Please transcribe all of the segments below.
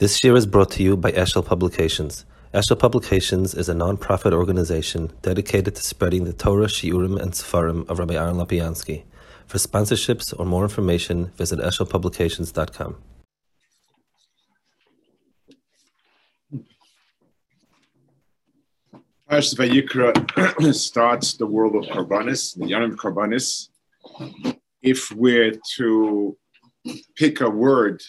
This year is brought to you by Eshel Publications. Eshel Publications is a non-profit organization dedicated to spreading the Torah, Shiurim, and Sefarim of Rabbi Aaron Lopiansky. For sponsorships or more information, visit eshelpublications.com. Parshas Vayikra starts the world of Karbanis, the Yom Karbanis. If we're to pick a word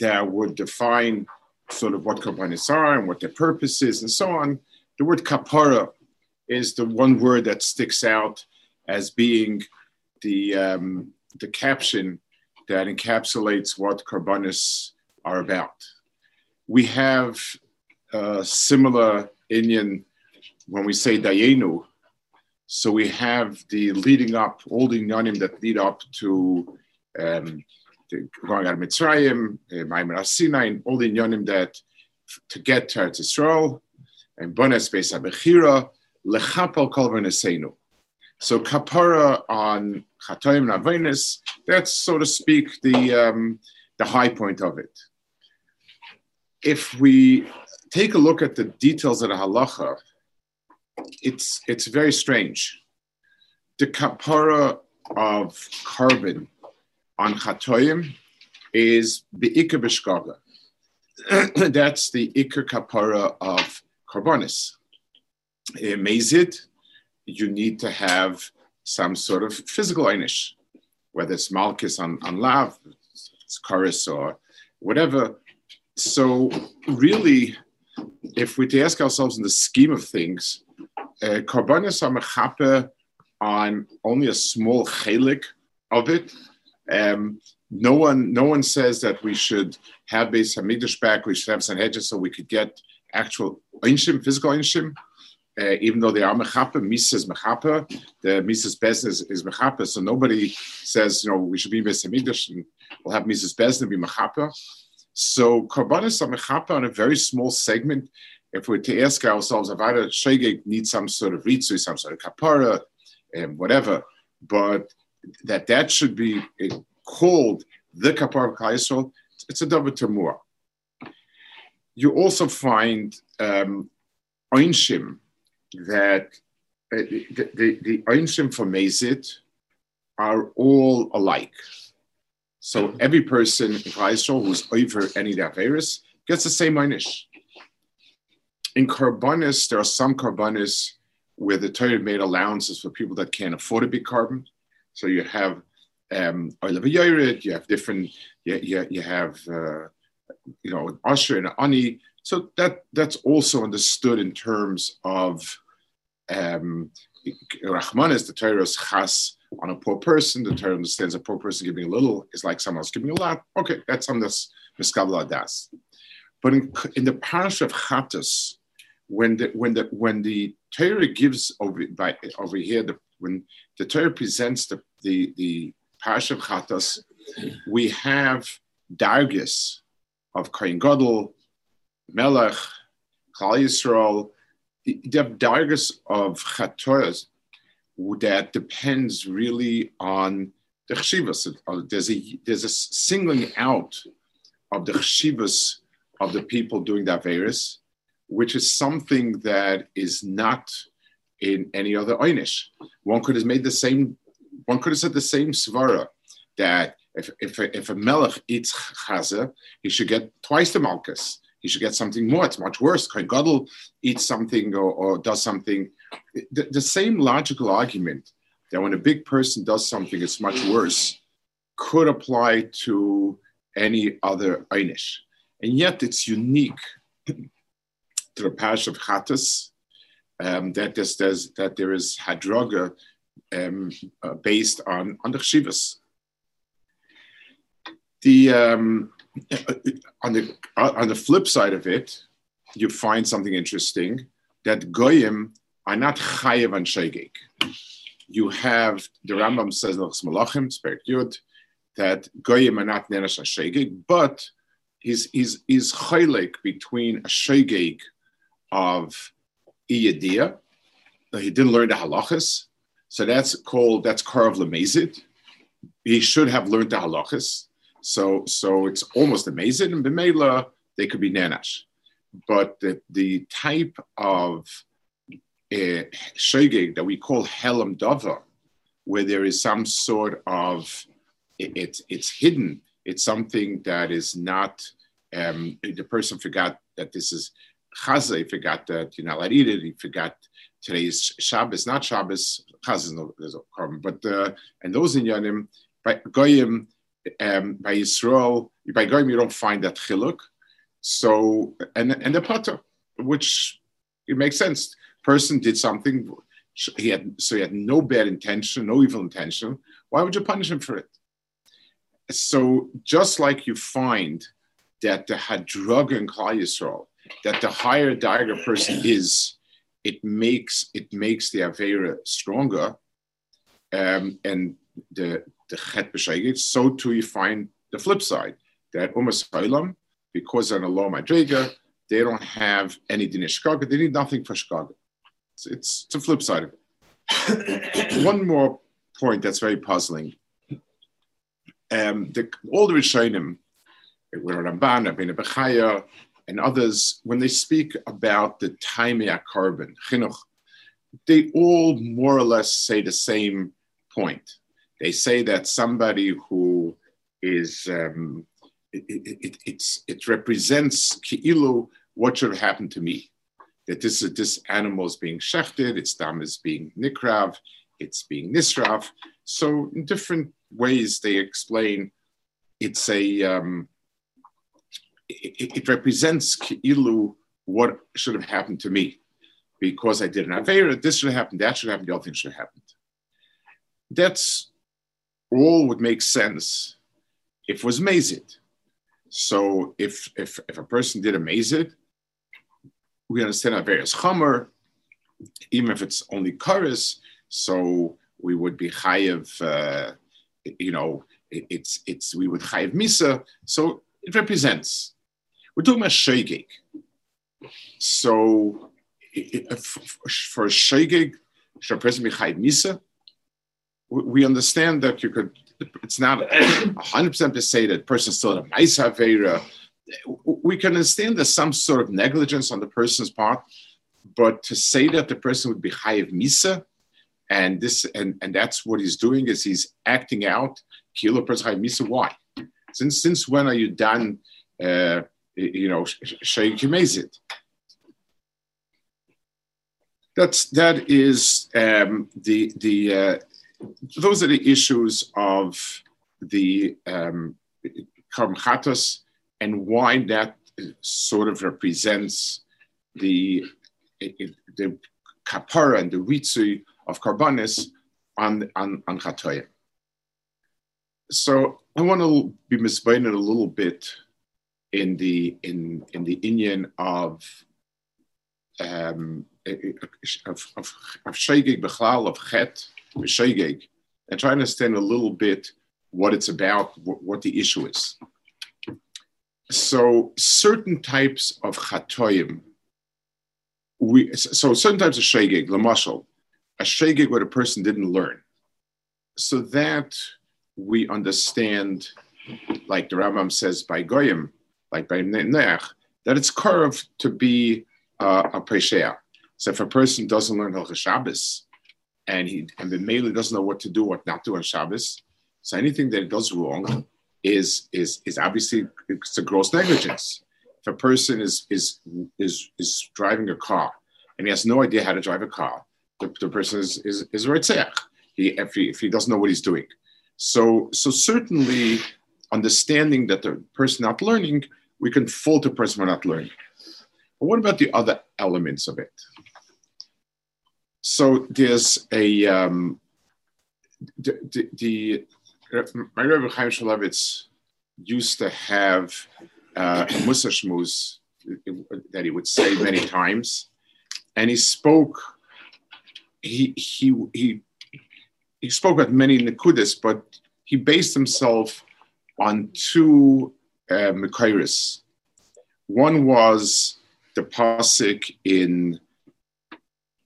that would define sort of what korbanos are and what their purpose is and so on. The word kapara is the one word that sticks out as being the um, the caption that encapsulates what korbanos are about. We have a similar inyan when we say dayenu. So we have the leading up, all the yanim that lead up to um, going out of Mitzrayim, uh, Maimon Sinai, all the inyanim that to get to Eretz Yisrael, and Bones Beis HaBechira, Lechapal Kol V'Nesenu. So kapara on Chatoim and that's so to speak the um, the high point of it. If we take a look at the details of the halacha, it's it's very strange. The kapara of korban on Chatoim is the Iker. That's the Iker Kapara of Karbonis. Mazid, you need to have some sort of physical einish, whether it's Malchus on, on Lav, it's Chorus or whatever. So, really, if we to ask ourselves in the scheme of things, uh, Karbonis are on only a small chelik of it, um, no one, no one says that we should have Beis Hamikdash back. We should have Sanhedrin so we could get actual einshim, physical einshim. Uh, even though they are mechape, Misa is mechape, the Misa's beis din is mechape. So nobody says, you know, we should be Beis Hamikdash and we'll have Misa's beis din be mechape. So Karbanis are mechape on a very small segment. If we're to ask ourselves, if either Shegeg needs some sort of ritzu, some sort of kapara, and whatever, but that that should be called the Kapar Yisrael, it's a double tamur. You also find um, Einshim that uh, the, the, Einshim for Mezit are all alike. So every person in Yisrael who's over any Daveris gets the same Einish. In Karbanis, there are some Karbanis where the Torah made allowances for people that can't afford to be korban. So you have um, you have different, you, you, you have, uh, you know, Usher and Ani. So that that's also understood in terms of um, Rahman is the Torah's chas on a poor person. The Torah understands a poor person giving a little is like someone else giving a lot. Okay, that's something that's miskabla das. But in, in the parish of Chattas, when the when the when the Torah gives over by over here the when the Torah presents the the, the Parsha of Chatas, we have dargis of Kohen Gadol, Melech, Klal Yisrael. The dargis of Chatoras that depends really on the chshivas. There's a there's a singling out of the chshivas of the people doing that virus, which is something that is not in any other einish. One could have made the same one could have said the same svara that if, if, a, if a melech eats chaza, he should get twice the malchus. He should get something more. It's much worse. Kohen Gadol eats something or, or does something. The, the, same logical argument that when a big person does something, it's much worse, could apply to any other Einish. And yet it's unique to the parish of Chattas um, that, there's, there's, that there is Hadraga um, uh, based on, on the Chivas. The, um, on, the, uh, on the flip side of it, you find something interesting that Goyim are not chayev and shegeg. You have, the Rambam says in Malachim, Yud, that Goyim are not nenash shegeg, but he's, he's, he's chaylik between a shegeg of Iyadia, he didn't learn the halachas, so that's called that's Karav Lemezid. He should have learned the halachas. So so it's almost amazing. And Bemela, they could be nanash. But the, the type of uh, that we call helam dava, where there is some sort of it, it's it's hidden. It's something that is not. Um, the person forgot that this is chaza. He forgot that you're not allowed to eat it. He forgot today's Shabbos, not Shabbos. Chaz no, there's a korban, but uh, and those in Yanim by goyim um, by Yisrael by goyim you don't find that chiluk. So and and the potter, which it makes sense. Person did something. He had so he had no bad intention, no evil intention. Why would you punish him for it? So just like you find that the hadrug in Klal Yisrael, that the higher dagger person is, it makes it makes the avera stronger, um, and the the chet b'shegit. So too you find the flip side that umas because an law madrega, they don't have any din They need nothing for shkaga. It's, it's, it's a flip side of it. One more point that's very puzzling. Um, the, all the Rishonim, Ramban, Rabbeinu Bechaya, and others, when they speak about the Taimia korban, chinuch, they all more or less say the same point. They say that somebody who is um, it, it, it, represents ki'ilu what should have happened to me. That this this animal is being shechted, its dam is being nikrav, it's being nisrav. So in different ways they explain it's a um, it, it, represents ki'ilu what should have happened to me because I did an avera. This should have happened. That should happen. The other thing should have happened. That's all would make sense if was mazid. So if if if a person did a mazid, we understand our various chomer, even if it's only chorus. So we would be chayiv, uh, you know, it, it's it's we would chayiv misa. So it represents. We're talking about shegig. So for a chayiv misa? We understand that you could it's not 100% to say that person still had a nice Havera. We can understand there's some sort of negligence on the person's part, but to say that the person would be Chayiv Misa, and this and, and that's what he's doing is he's acting out Kilo person Chayiv Misa. Why? Since since when are you done? Uh, you know, Sheikh it. That's that is um, the the uh, those are the issues of the um, and why that sort of represents the the kapara and the ritzu of karbanis on on on. So I want to be misbehaving a little bit in the in in the inyan of um, of of, of shegig bechlal of chet Shegeg, and try to understand a little bit what it's about, what, what the issue is. So certain types of chatoim, we so certain types of shegeg, lamashal, a shegeg where a person didn't learn, so that we understand, like the Rambam says by goyim, like by Nech, that it's curved to be uh, a pesher. So if a person doesn't learn Hilchah Shabbos, and he and the male doesn't know what to do, what not to on Shabbos. So anything that it does wrong is is is obviously it's a gross negligence. If a person is is is is driving a car and he has no idea how to drive a car, the, the person is is is ritzech. He if he if he doesn't know what he's doing. So so certainly understanding that the person not learning, we can fault the person for not learning. But what about the other elements of it? So there's a um, the, my Rebbe Chaim Shmulevitz used to have uh, Musa Shmuz that he would say many times, and he spoke. He he he he spoke about many nekudas, but he based himself on two uh, One was the pasuk in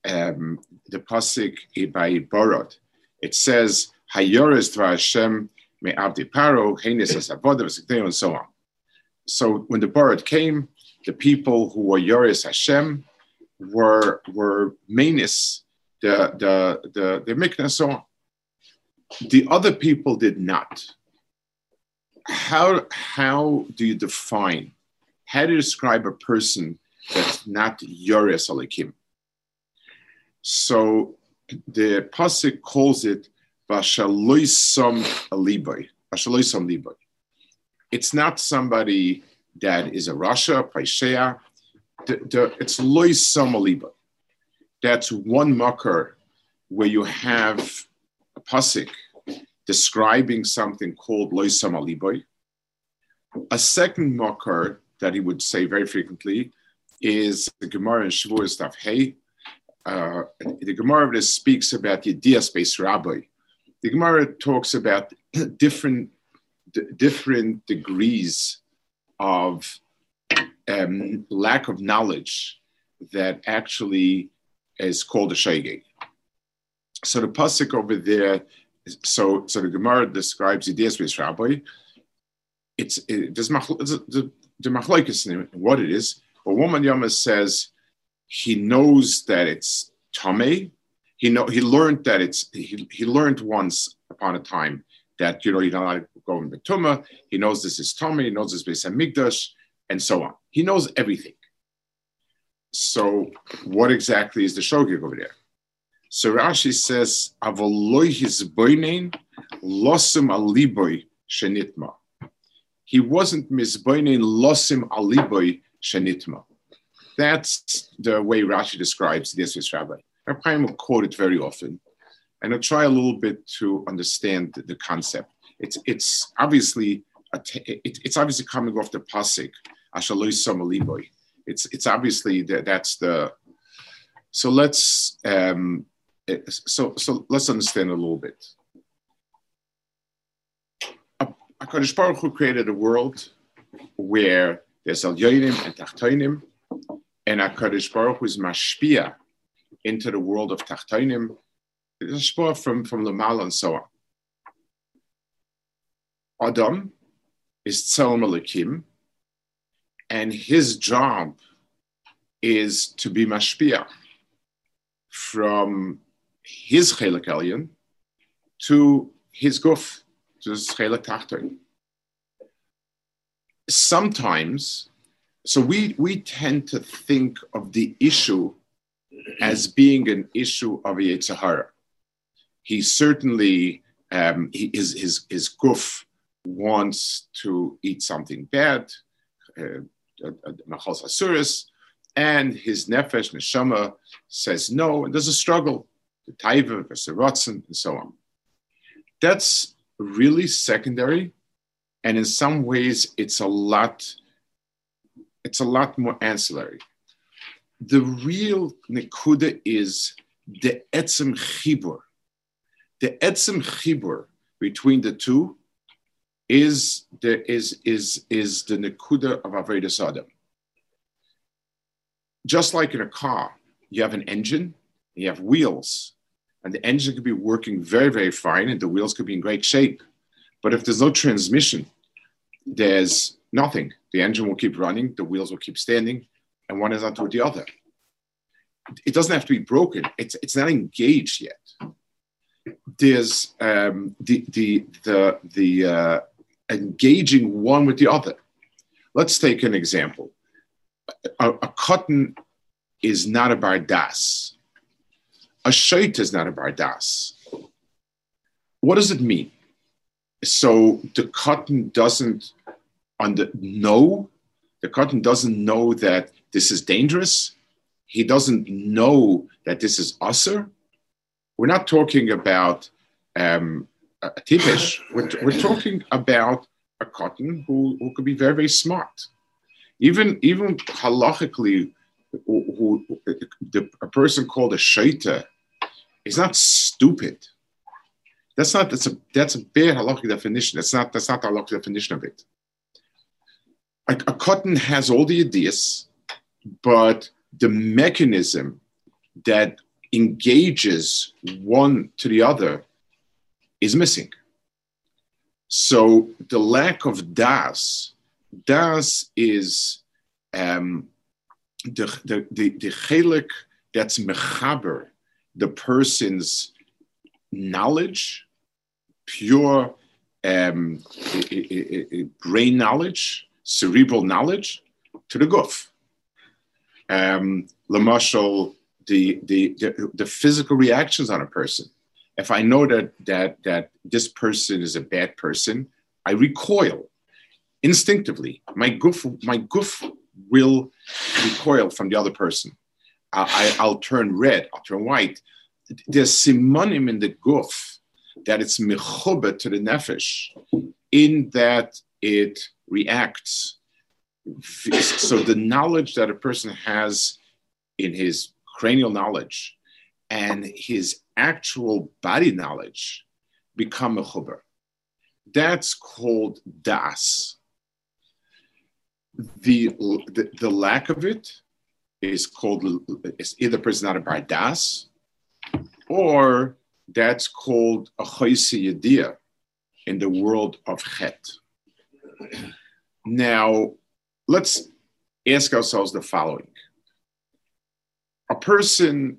um, the pasuk by Borod. It says, "Hayoris Hashem me'avdi paro heinis asavodah and so on." So when the Borod came, the people who were Yoris Hashem were were Manis, the the the the Mikna The other people did not. How how do you define? How do you describe a person that's not Yoris Alikim? So the pasuk calls it Vashaloisam Alibai. Vashaloisam Libai. It's not somebody that is a Rasha, Paishea. It's Loisam Alibai. That's one marker where you have a pasuk describing something called Loisam Alibai. A second makar that he would say very frequently is the Gemara in Shavuos Daf Hey, uh, the Gemara this speaks about the Yedias Rabbi. The Gemara talks about different d- different degrees of um, lack of knowledge that actually is called a shege. So the pasuk over there, so so the Gemara describes the Yedias Rabbi. It's it, there's the the what it is. But woman Yama says he knows that it's tame. He know he learned that it's he, he learned once upon a time that you know you're not to go in Betuma. He knows this is tame. He knows this is Mikdash, and so on. He knows everything. So what exactly is the shogig over there? So Rashi says, "Avoloi his boinein losim aliboy shenitma." He wasn't misboinein losim aliboy shenitma. That's the way Rashi describes the Yesvis Rabbi. Rabbi will quote it very often, and I'll try a little bit to understand the concept. It's it's obviously it, it's obviously coming off the pasuk Ashaloi It's it's obviously that that's the so let's um, Eh, so so let's understand a little bit. Hakadosh Baruch Hu created a world where there's al and tachtoinim, and HaKadosh Baruch Hu is mashpia into the world of Tachtonim, from, from the Mal and so on. Adam is Tzelem Elikim, and his job is to be mashpia from his chelik elyon to his guf, to his chelik tachton. Sometimes so we we tend to think of the issue as being an issue of Yitzhahara. He certainly um, he, his his his guf wants to eat something bad, uh, machal asuris, and his nefesh neshama says no, and there's a struggle, the taiva Rotson, and so on. That's really secondary, and in some ways, it's a lot it's a lot more ancillary. The real nekuda is the etzem chibur. The etzem chibur between the two is the is is is the nekuda of avodas adam. Just like in a car, you have an engine, you have wheels, and the engine could be working very very fine, and the wheels could be in great shape. But if there's no transmission, there's nothing. The engine will keep running, the wheels will keep standing, and one is not onto the other. It doesn't have to be broken. It's it's not engaged yet. There's um, the the the the uh, engaging one with the other. Let's take an example. A, a cotton is not a bardas. A shait is not a bardas. What does it mean? So the cotton doesn't the know, the cotton doesn't know that this is dangerous. He doesn't know that this is usher. We're not talking about um, a tipish. We're, we're talking about a cotton who, who could be very, very smart. Even, even halachically, who, who, the, a person called a shaita is not stupid. That's not that's a that's a bad halachic definition. That's not that's not the halachic definition of it a, a cotton has all the ideas, but the mechanism that engages one to the other is missing. So the lack of das, das is um, the the the, chelik that's mechaber, the person's knowledge, pure um, brain knowledge, cerebral knowledge, to the guf. Um, the, the, the, the physical reactions on a person. If I know that, that, that this person is a bad person, I recoil instinctively. My goof, my goof will recoil from the other person. I, will turn red, I'll turn white. There's simonim in the goof that it's mechoba to the nefesh, in that it reacts. So the knowledge that a person has in his cranial knowledge and his actual body knowledge become a. That's called das. The, the, lack of it is called is either person not a bar das, or that's called a choisi in the world of chet. Now, let's ask ourselves the following: A person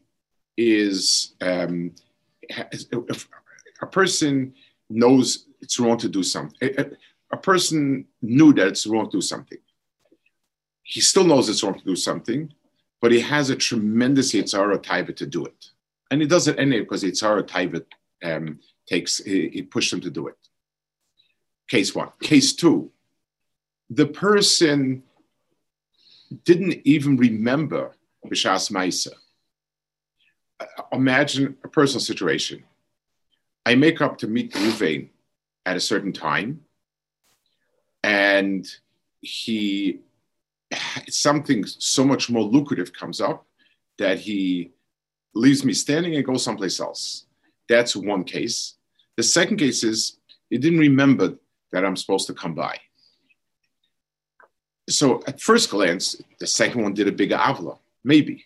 is um, a person knows it's wrong to do something. A, person knew that it's wrong to do something. He still knows it's wrong to do something, but he has a tremendous Yitzhara taiva to do it. And he does it anyway because Yitzhara taiva um, takes, he, he pushed him to do it. Case one. Case two, the person didn't even remember Bishas Maisa. Imagine a personal situation. I make up to meet Ruvain at a certain time, and he something so much more lucrative comes up that he leaves me standing and goes someplace else. That's one case. The second case is he didn't remember that I'm supposed to come by. So at first glance, the second one did a bigger avla, maybe.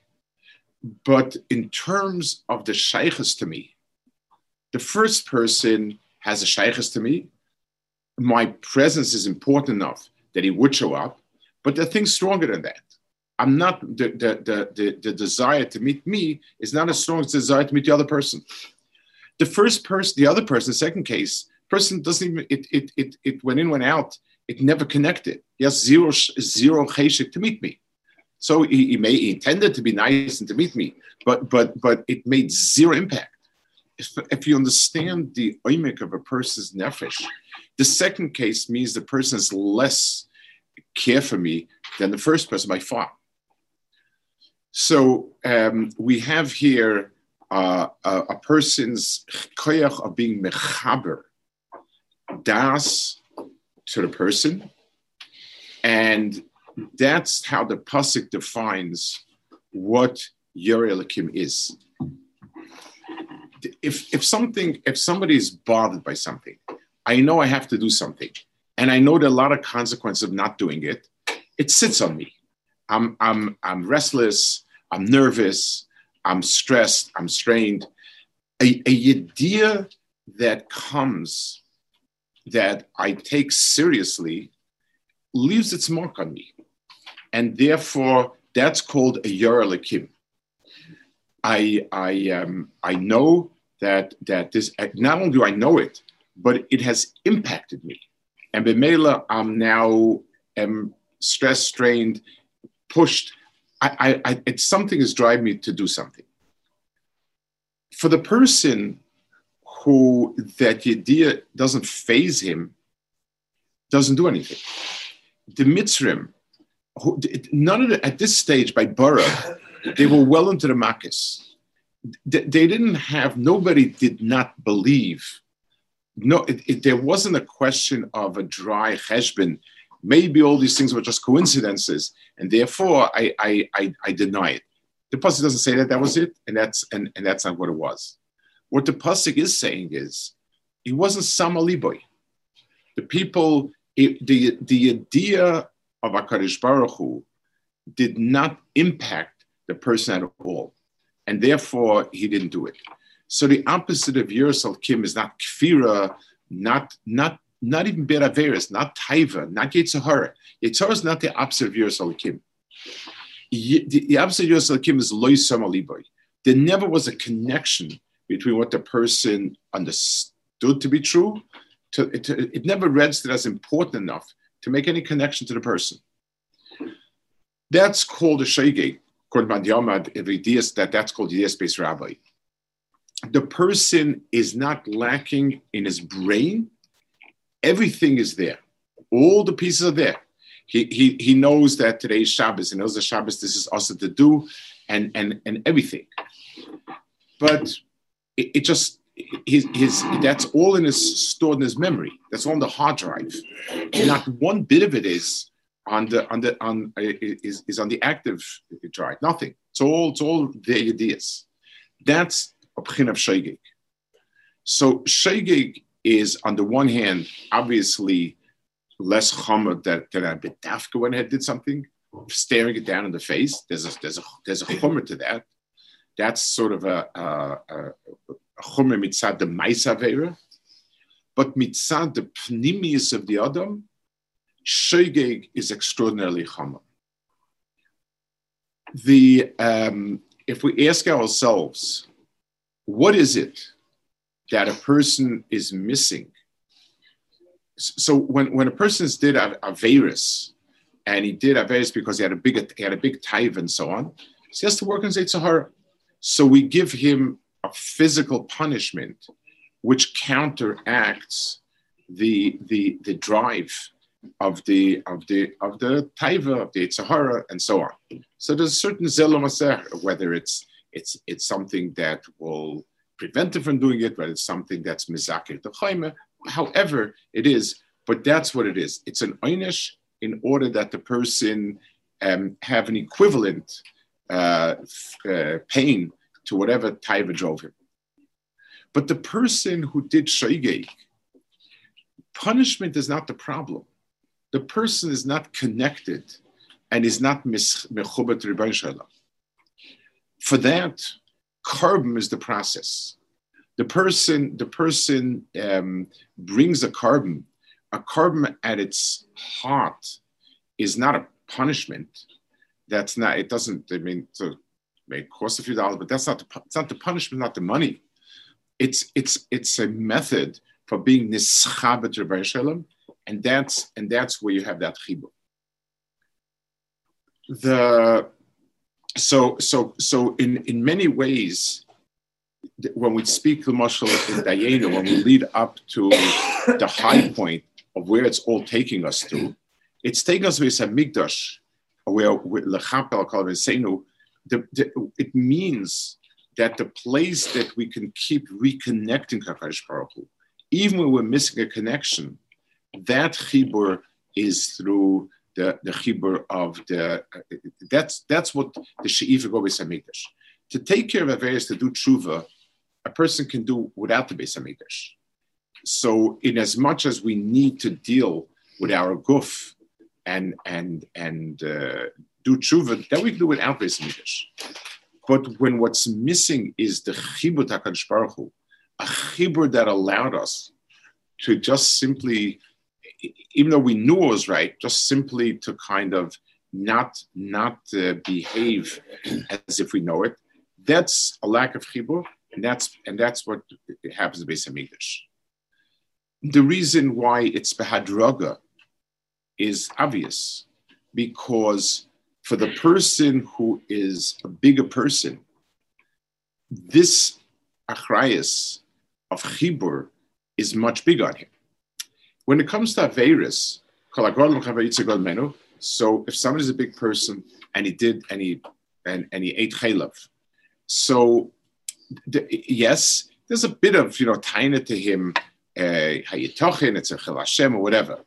But in terms of the shaykhs to me, the first person has a shaykhs to me. My presence is important enough that he would show up. But the thing's stronger than that. I'm not the, the, the, the, desire to meet me is not as strong as the desire to meet the other person. The first person, the other person, the second case, person doesn't even it it it, it went in, went out, it never connected. Has zero zero cheshik to meet me. So he, he may he intended to be nice and to meet me, but but but it made zero impact. If, if you understand the oimik of a person's nefesh, the second case means the person is less care for me than the first person by far. So um, we have here uh, a, a, person's koyach of being mechaber, das to the person, and that's how the pasuk defines what Yerei is. If if something if somebody is bothered by something, I know I have to do something and I know are a lot of consequences of not doing it, it sits on me. I'm, I'm, I'm restless, I'm nervous, I'm stressed, I'm strained. A, a idea that comes that I take seriously leaves its mark on me. And therefore, that's called a Yoralakim. I, I, um, I know that, that this, not only do I know it, but it has impacted me. And Bemela, I'm now am stressed, strained, pushed. I, I, I, it's something is driving me to do something. For the person who that idea doesn't phase him, doesn't do anything. The Mitzrim, who, none of the, at this stage by Burra, they were well into the Makkis. They, they didn't have, nobody did not believe no, it, it, there wasn't a question of a dry cheshbon. Maybe all these things were just coincidences, and therefore I, I, I, I deny it. The pasuk doesn't say that that was it, and that's and, and that's not what it was. What the pasuk is saying is, it wasn't samali boy. The people, it, the the idea of Hakadosh Baruch Hu did not impact the person at all, and therefore he didn't do it. So the opposite of Yerusal Kim is not Kfira, not not not even Beraveris, not Taiva, not Yitzhahara. Yitzhahara is not the opposite of Yerusal Kim. The, the absolute Yoselakim is loy samaliboy. There never was a connection between what the person understood to be true. To, it, it never registered as important enough to make any connection to the person. That's called a shege. According to Yamad, that that's called the based rabbi. The person is not lacking in his brain. Everything is there. All the pieces are there. He, he, he knows that today is Shabbos, and knows the Shabbos this is also to do, and, and, and everything. But it, it just his, his that's all in his stored in his memory. That's on the hard drive. Not one bit of it is on the on the on uh, is, is on the active drive. Nothing. It's all it's all the ideas. That's of shegig. So shegig is on the one hand obviously less chomer that that a bit dafka when I did something, staring it down in the face. There's a there's a there's a chomer to that. That's sort of a, chomer mitzad the ma'isa but mitzad the pnimius of the adam Shogeg is extraordinarily common. The, um, if we ask ourselves, what is it that a person is missing? So when, when a person did a, a virus, and he did a virus because he had a big he had a big tithe and so on, so he has to work in Sahara. So we give him a physical punishment which counteracts the the the drive of the of the of the taiva of the Sahara and so on. So there's a certain zelom whether it's it's it's something that will prevent him from doing it, but it's something that's mizakir the chayme, however it is, but that's what it is. It's an einish in order that the person um, have an equivalent uh, uh, pain to whatever taiva drove him. But the person who did shaygei, punishment is not the problem the person is not connected and is not mechubat Rebbein Shalom. For that, korban is the process. The person, the person um, brings a korban. A korban at its heart is not a punishment. That's not. It doesn't. I mean, it may cost a few dollars, but that's not the. It's not the punishment, not the money. It's it's it's a method for being nischabet Rebbein Shalom and that's and that's where you have that chibur. The so so so in in many ways, when we speak the marshal in Dayenu, when we lead up to the high point of where it's all taking us to, it's taking us to a migdash, where lechapel kol it means that the place that we can keep reconnecting Kakash Baruch even when we're missing a connection, that chibur is through the, the chibur of the, that's, that's what the she'ifa go Beis. To take care of affairs, to do tshuva, a person can do without the Beis. So in as much as we need to deal with our guf and, and, and uh, do tshuva, that we can do without Beis. But when what's missing is the chibur HaKadosh a chibur that allowed us to just simply even though we knew it was right, just simply to kind of not not uh, behave as if we know it. That's a lack of chibur, and that's and that's what happens in Beis Hamikdash. The reason why it's behadroga is obvious, because for the person who is a bigger person, this achrayas of chibur is much bigger on him. When it comes to Averis, so if somebody is a big person and he did and he and, and he ate chaylev, so the, yes, there's a bit of you know taina to him, uh, hayitochin, it's a chel Hashem or whatever.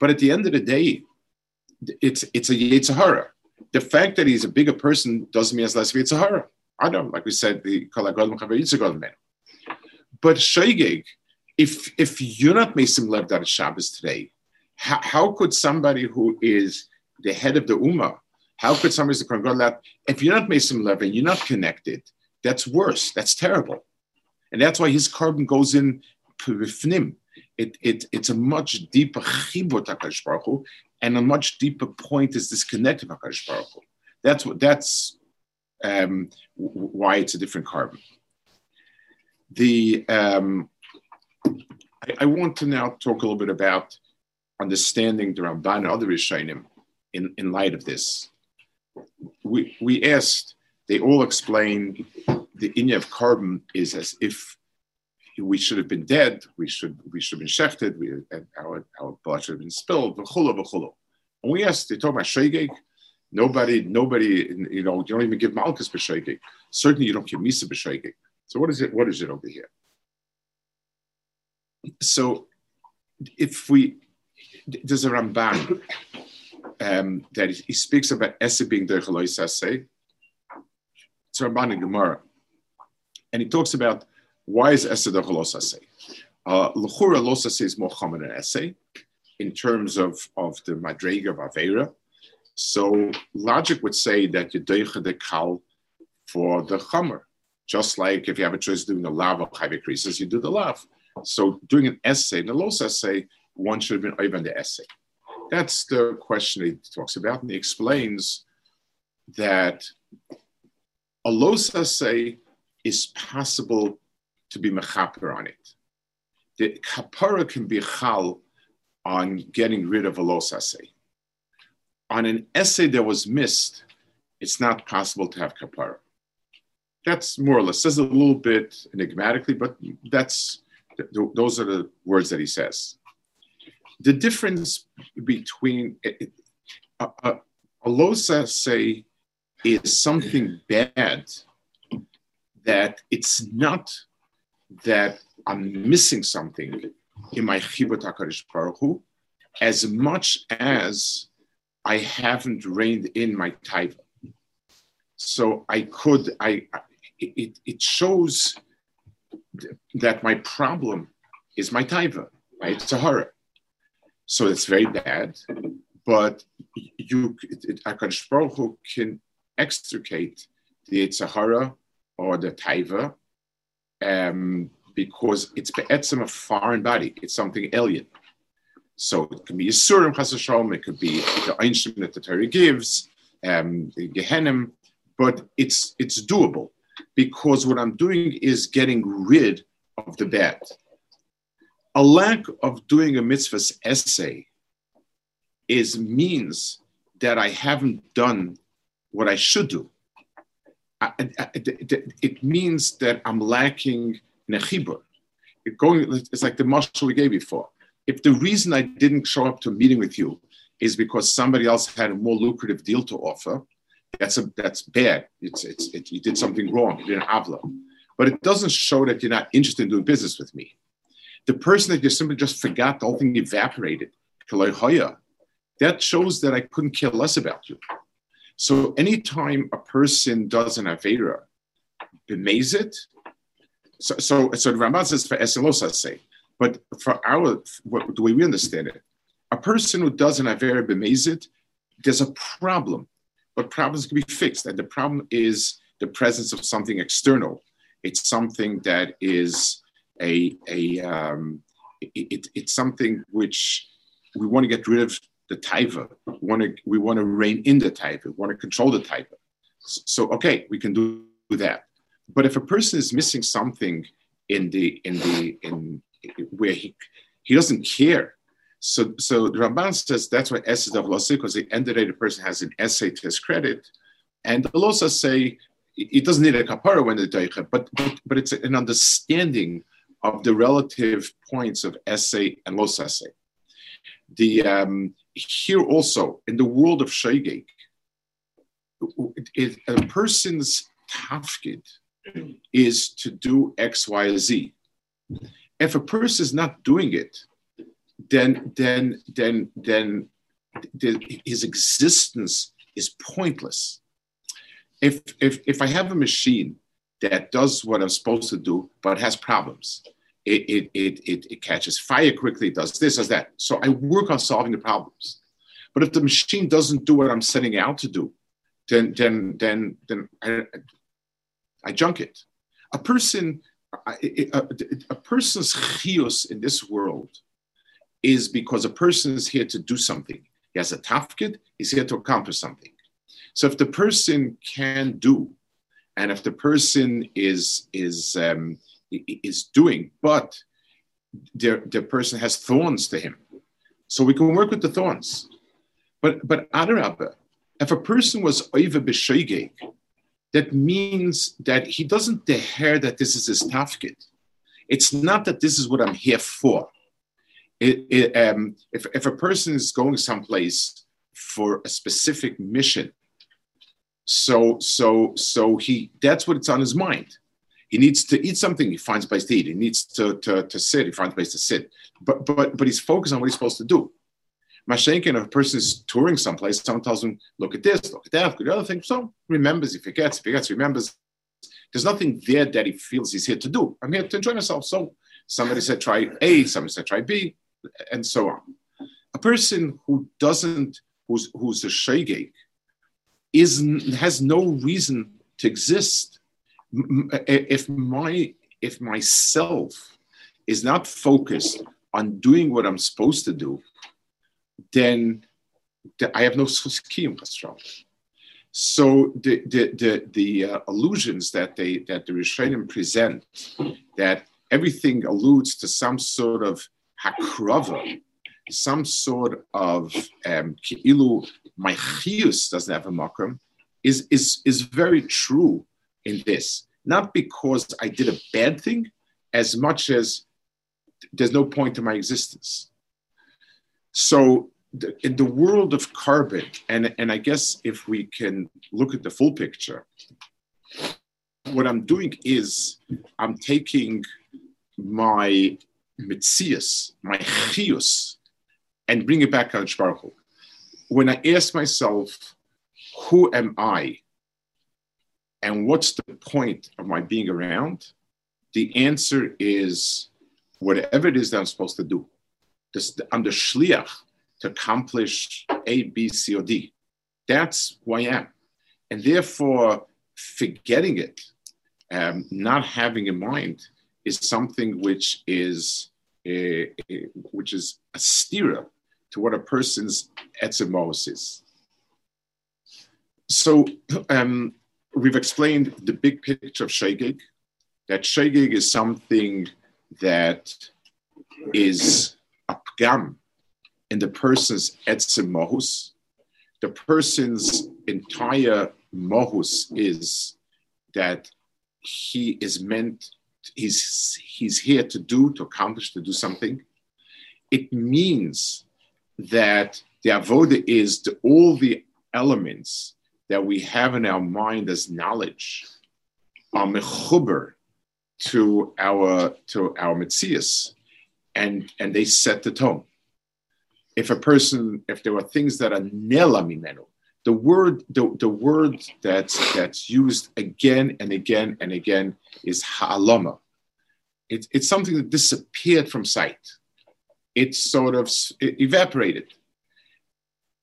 But at the end of the day, it's it's a yitzhara. The fact that he's a bigger person doesn't mean it's less of yitzhara. I don't know, like we said, the but shaygig if if you're not Mesim Lev that Shabbos today, how, how, could somebody who is the head of the Ummah, how could somebody say that if you're not Mesim Lev and you're not connected, that's worse. That's terrible. And that's why his korban goes in Pivifnim. It, it, it's a much deeper chibur Baruch and a much deeper point is disconnected Baruch Hu. That's what that's um, why it's a different korban. The um, I, I, want to now talk a little bit about understanding the Ramban and other Rishonim in, in light of this. We, we asked, they all explain the inya of korban is as if we should have been dead, we should we should have been shechted, we, our, our blood should have been spilled, v'chulu, v'chulu. And we asked, they talk about shegeg, nobody, nobody, you know, you don't even give malchus b'shegeg. Certainly you don't give misa b'shegeg. So what is it, what is it over here? So if we, there's a Ramban um, that he speaks about Ese being the Sase. It's Ramban in Gemara. And he talks about why is Ese the Sase? Uh, L'chura is more common than Ese in terms of, of the Madrega of Avera. So logic would say that you deicha the kal for the chamer. Just like if you have a choice doing a lav of chayve creases, you do the lav. So doing an essay, an los essay, one should have been over the essay. That's the question he talks about, and he explains that a los essay is possible to be mechaper on it. The kapara can be chal on getting rid of a los essay. On an essay that was missed, it's not possible to have kapara. That's more or less says a little bit enigmatically, but that's those are the words that he says. The difference between a, a, a losa say is something bad that it's not that I'm missing something in my chibut HaKadosh Baruch Hu, as much as I haven't reined in my taiva. So I could, I, it, it shows that my problem is my taiva, right? Sahara. So it's very bad, but you, Akadosh Baruch Hu can extricate the Sahara or the taiva um, because it's be'etzim a foreign body. It's something alien. So it can be Yisurim Chasashom, it could be the Einshim that the Torah gives, um, Gehenim, but it's it's doable because what I'm doing is getting rid of the bad. A lack of doing a mitzvah's essay is means that I haven't done what I should do. I, I, it means that I'm lacking nechibur. It going, it's like the marshal we gave before. If the reason I didn't show up to a meeting with you is because somebody else had a more lucrative deal to offer, that's a that's bad. It's it's it, you did something wrong. You did an avla, but it doesn't show that you're not interested in doing business with me. The person that you simply just forgot, the whole thing evaporated. That shows that I couldn't care less about you. So anytime a person does an avera, bemaze it. So so so the Ramban says for eselosa say, but for our what, the way we understand it, a person who does an avera bemaze it, there's a problem but problems can be fixed. And the problem is the presence of something external. It's something that is a, a um, it, it's something which we want to get rid of the taiva. We want to we want to rein in the taiva. We want to control the taiva. So okay, we can do that. But if a person is missing something in the in the in where he he doesn't care so, so the Ramban says that's why is of Losi, because the end person has an essay to his credit. And the Losa say it doesn't need a kapara when the daicha, but, but but it's an understanding of the relative points of essay and los essay. The um, here also in the world of shaygate, a person's tafkid is to do X, Y, Z. If a person is not doing it, then then then then the, his existence is pointless. If if if I have a machine that does what I'm supposed to do but has problems, it it it it, it catches fire quickly, does this, does that. So I work on solving the problems. But if the machine doesn't do what I'm setting out to do, then then then then I, I junk it. A person, a, a, a person's chios in this world is because a person is here to do something. He has a tafkid. He's here to accomplish something. So if the person can do, and if the person is is um, is doing, but the, the person has thorns to him, so we can work with the thorns. But but Adarabba, if a person was over b'shoigeg, that means that he doesn't dare that this is his tafkid. It's not that this is what I'm here for. It, it, um, if, if a person is going someplace for a specific mission, so so so he that's what it's on his mind. He needs to eat something, he finds a place to eat. He needs to, to, to sit, he finds a place to sit. But but but he's focused on what he's supposed to do. Mashenkin, if a person is touring someplace, someone tells him, look at this, look at that, look at the other thing. So remembers, he forgets, he forgets, remembers. There's nothing there that he feels he's here to do. I'm here to enjoy myself. So somebody said try A, somebody said try B, and so on. A person who doesn't, who's who's a shegeg, is has no reason to exist. If my if myself is not focused on doing what I'm supposed to do, then I have no scheme So the the the, the uh, illusions that they that the Rishonim present that everything alludes to some sort of hakrava, some sort of um, ki'ilu my chiyus doesn't have a makram, is is is very true in this. Not because I did a bad thing, as much as there's no point to my existence. So the, in the world of korban, and, and I guess if we can look at the full picture, what I'm doing is I'm taking my mitzias, my chius, and bring it back on Baruch When I ask myself, who am I? And what's the point of my being around? The answer is whatever it is that I'm supposed to do. I'm the shliach to accomplish A, B, C, or D. That's who I am. And therefore, forgetting it, um, not having in mind, is something which is a, a, which is a steerer to what a person's etzemos is. So um, we've explained the big picture of shegeg, that shegeg is something that is a pgam in the person's etzem mohus. The person's entire mohus is that he is meant, he's, he's here to do, to accomplish, to do something. It means that the avoda is the, all the elements that we have in our mind as knowledge are mechuber to our to our mitzias, and and they set the tone. If a person, if there are things that are nela mimenu, the word the, the word that's that's used again and again and again is ha'alama. It, it's something that disappeared from sight. It sort of it evaporated.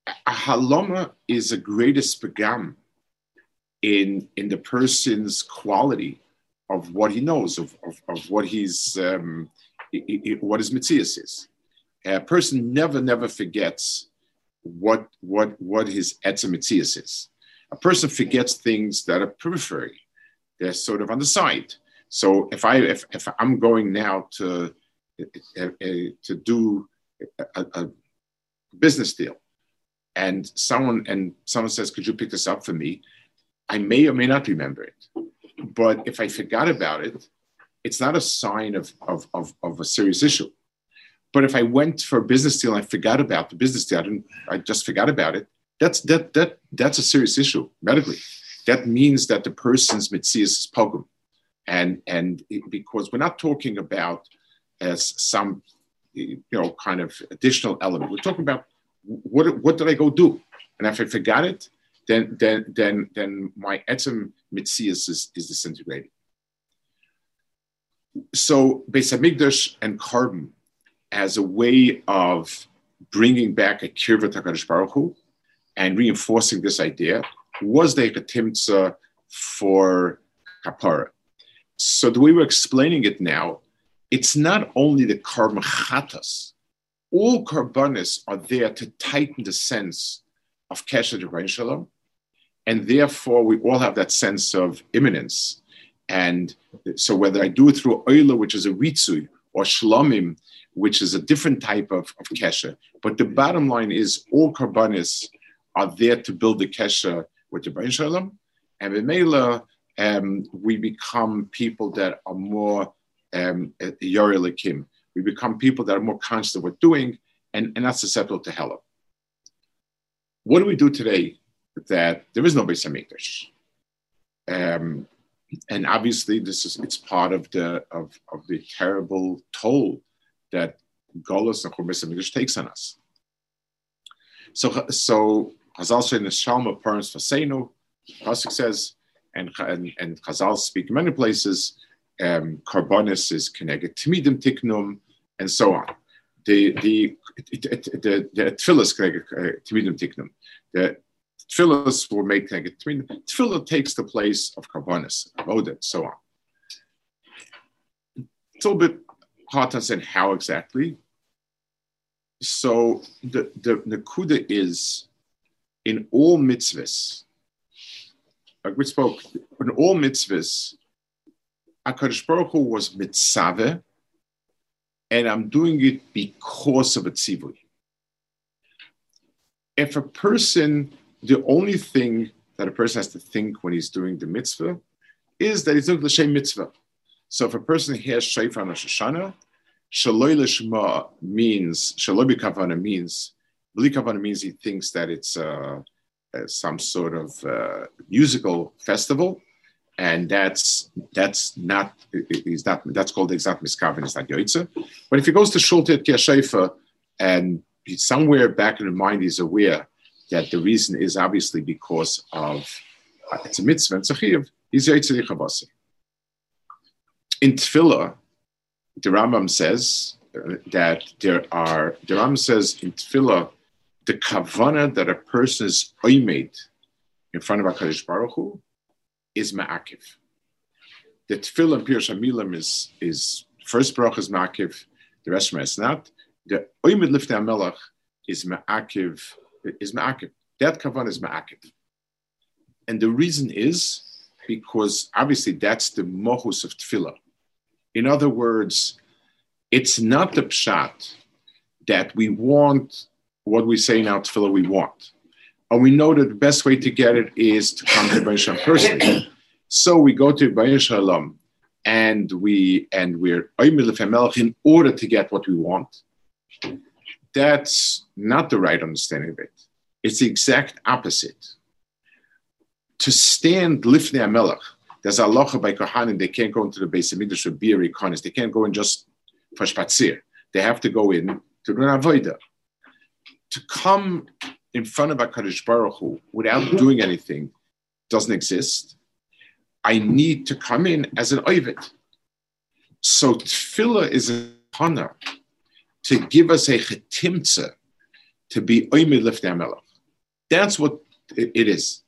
A haloma is a greatest pagam in in the person's quality of what he knows, of, of, of what he's um, what his mitzias is. A person never, never forgets what what what his etzem is. A person forgets things that are periphery; they're sort of on the side. So if I if, if I'm going now to uh, uh, to do a, a business deal, and someone and someone says, "Could you pick this up for me?" I may or may not remember it but if I forgot about it, it's not a sign of, of, of, of, a serious issue. But if I went for a business deal and I forgot about the business deal, I, didn't, I just forgot about it, that's, that, that, that's a serious issue medically. That means that the person's mitzias is pogum. And, and it, because we're not talking about as some you know kind of additional element. We're talking about what, what did I go do? And if I forgot it, then then then then my etzem mitzias is, is disintegrated. So Beis Hamikdash and korban as a way of bringing back a kirvat Hakadosh Baruch Hu and reinforcing this idea was the Timtza for kapara. So the way we're explaining it now, it's not only the Karmachatas. all korbanos are there to tighten the sense of kesher de shalom, and therefore we all have that sense of imminence. And so whether I do it through oila, which is a ritzui, or shlomim, which is a different type of, of kesher, but the bottom line is all korbanos are there to build the kesher with the Bain Shalom, and with Mela, um, we become people that are more um, Yorilikim. We become people that are more conscious of what we're doing, and, and that's susceptible to hell. What do we do today that there is no Beis Hamikdash? Um, and obviously, this is it's part of the of, of the terrible toll that Golos and Chumis Hamikdash takes on us. So, so Chazal say in the Shalma Parents Fasenu, Pasuk says, and, and, and Chazal speak in many places, um, Korbanos is connected, Timidim Tiknum, and so on. The the the the tefillas connected uh, Timidim Tiknum. The tefillas were made connected. Tefillah takes the place of Korbanos, of Odin, so on. It's a little bit hard to how exactly. So the the Nakuda is in all mitzvahs, like we spoke, in all mitzvahs, HaKadosh Baruch Hu was mitzvah, and I'm doing it because of a tzivui. If a person, the only thing that a person has to think when he's doing the mitzvah is that he's doing the same mitzvah. So if a person hears Shofar Rosh Hashanah, Shaloi Lishma means, Shaloi Kavana means Bli means he thinks that it's uh, uh, some sort of uh, musical festival, and that's that's not is that that's called exact miskaven. It's not yoitza. But if he goes to Shulte at Kiashaifa, and somewhere back in the mind he's aware that the reason is obviously because of uh, it's a mitzvah and tzachiyv, he's yoitza In Tefillah, the Rambam says that there are the Rambam says in Tefillah the kavana that a person is oimed in front of HaKadosh Baruch Hu is ma'akiv. The tefillah and Pirush is, is first baruch is ma'akiv, the rest of is not. The oimed lifnei HaMelech is ma'akiv, is ma'akiv. That kavana is ma'akiv. And the reason is because obviously that's the mohus of tefillah. In other words, it's not the pshat that we want what we say now tefillah we want. And we know that the best way to get it is to come to Baruch personally. So we go to Baruch Shalom and we and we're in order to get what we want. That's not the right understanding of it. It's the exact opposite. To stand lifnei Amelach, there's a locha by Kohanim, they can't go into the Beis Hamikdash or Biri Kohanis. They can't go in just for Spatzir. They have to go in to do an Avodah to come in front of HaKadosh Baruch Hu without doing anything doesn't exist. I need to come in as an Ovid. So tefillah is a honor to give us a chetimtza to be oimid lifnei. That's what it is.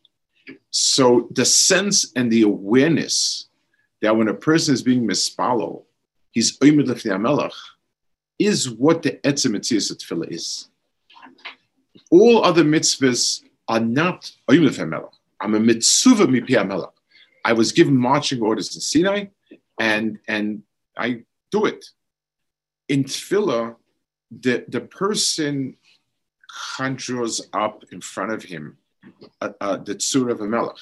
So the sense and the awareness that when a person is being mispalo, he's melech, is what the etzem of tefillah is. All other mitzvahs are not I'm a mitzvah mipi I was given marching orders in Sinai, and and I do it. In tefillah, the the person conjures up in front of him uh, uh, the tzur of a melech.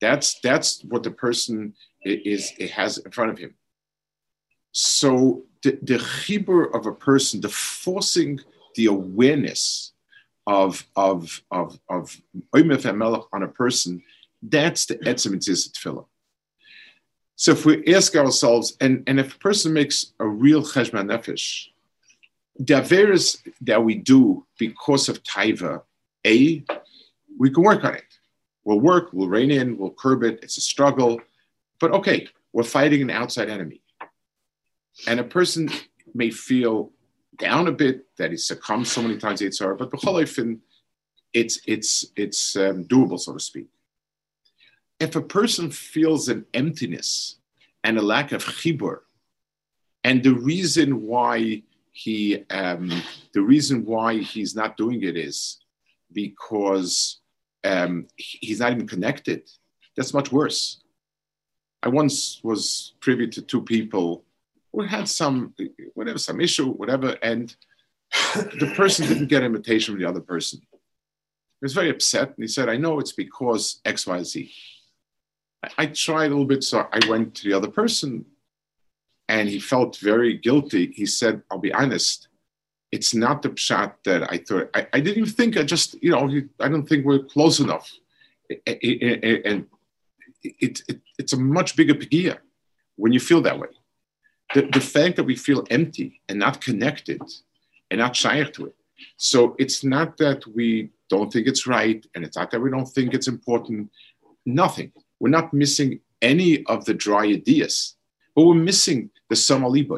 That's that's what the person is it has in front of him. So the, the chibur of a person, the forcing the awareness of of of of Melech on a person, that's the etzem tefillah. So if we ask ourselves, and, and if a person makes a real cheshman nefesh, the averes that we do because of taiva, a, we can work on it. We'll work, we'll rein in, we'll curb it. It's a struggle, but okay, we're fighting an outside enemy, and a person may feel down a bit, that he succumbed so many times to Yitzhar, but b'cholifin, it's it's it's um, doable, so to speak. If a person feels an emptiness and a lack of chibur, and the reason why he um, the reason why he's not doing it is because um, he's not even connected. That's much worse. I once was privy to two people who had some whatever some issue whatever, and the person didn't get invitation from the other person. He was very upset, and he said, "I know it's because X Y Z." I tried a little bit, so I went to the other person and he felt very guilty. He said, I'll be honest, it's not the shot that I thought. I, I didn't even think, I just, you know, I don't think we're close enough. And it, it, it's a much bigger pegia when you feel that way. The, the fact that we feel empty and not connected and not shy to it. So it's not that we don't think it's right, and it's not that we don't think it's important. Nothing. We're not missing any of the dry ideas but we're missing the Somali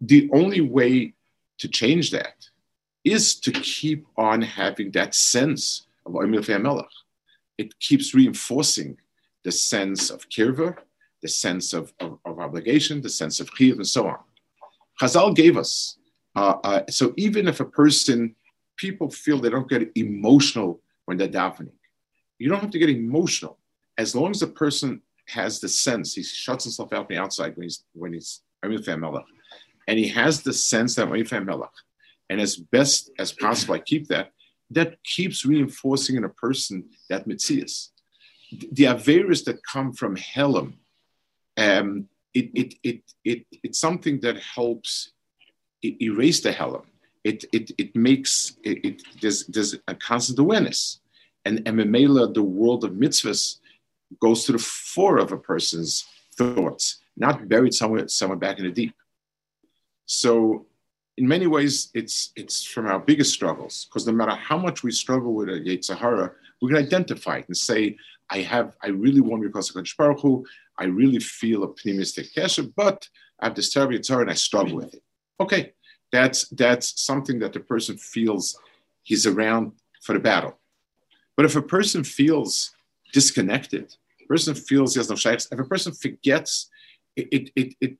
The only way to change that is to keep on having that sense of Oimil Melech. It keeps reinforcing the sense of kirva, the sense of, of, of, obligation, the sense of chiyuv, and so on. Chazal gave us. Uh, uh, so even if a person, people feel they don't get emotional when they're davening, you don't have to get emotional as long as the person has the sense, he shuts himself out from the outside when he's when he's Melech. And he has the sense that Melech. And as best as possible, I keep that. That keeps reinforcing in a person that mitzias. The Averis that come from Helam, um, it, it, it, it, it's something that helps erase the Helam. It, it, it makes, it, it, there's, there's a constant awareness. And, and the world of mitzvahs goes to the fore of a person's thoughts, not buried somewhere, somewhere back in the deep. So, in many ways, it's it's from our biggest struggles because no matter how much we struggle with a Yetzer Hara, we can identify it and say, "I have, I really want because of Baruch Hu, I really feel a pneumistic kesher, but I have this terrible Yetzer Hara and I struggle with it." Okay, that's that's something that the person feels he's around for the battle. But if a person feels disconnected, person feels he has no shaykhs, if a person forgets, it, it, it, it,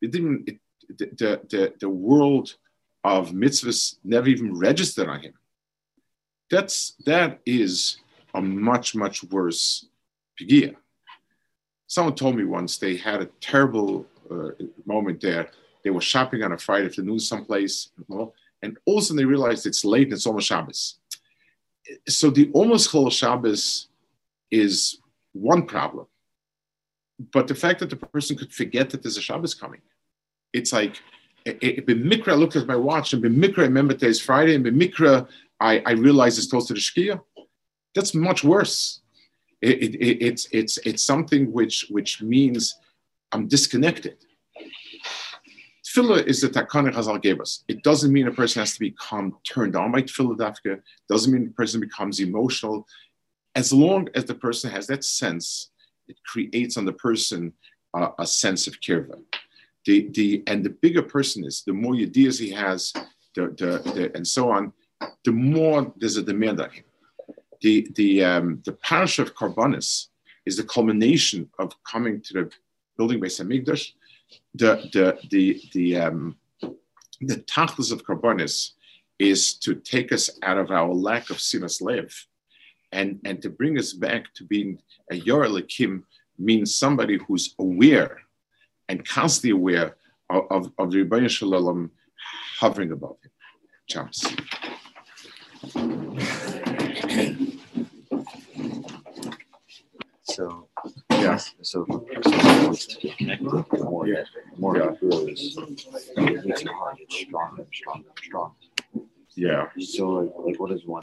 it didn't, it, the, the, the world of mitzvahs never even registered on him. That's, that is a much, much worse pigia. Someone told me once they had a terrible uh, moment there. They were shopping on a Friday afternoon someplace, and all of a sudden they realized it's late and it's almost Shabbos. So the almost Chol Shabbos is one problem. But the fact that the person could forget that there's a Shabbos coming, it's like, B'mikra, I looked at my watch, and B'mikra, I remember today's Friday, and B'mikra, I, I realized it's close to the Shkia. That's much worse. It, it, it's, it's, it's something which, which means I'm disconnected. Tefillah is the takana Chazal gave us. It doesn't mean a person has to become turned on by dafka. Doesn't mean the person becomes emotional as long as the person has that sense, it creates on the person uh, a sense of kirva. The, the, and the bigger person is, the more ideas he has, the, the, the, and so on, the more there's a demand on him. The, the, um, the parish of Korbanos is the culmination of coming to the building by Samigdash. The, the, the, the, um, the tachlis of Korbanos is to take us out of our lack of simas lev and, and to bring us back to being a Yorelikim means somebody who's aware and constantly aware of, of, of the Rebbeinu Shalom hovering above him. Chams. So, yeah. So, wants to connected, the more, yeah. the more yeah. it grows, it makes your heart stronger stronger stronger. Yeah. So, like, like, what is one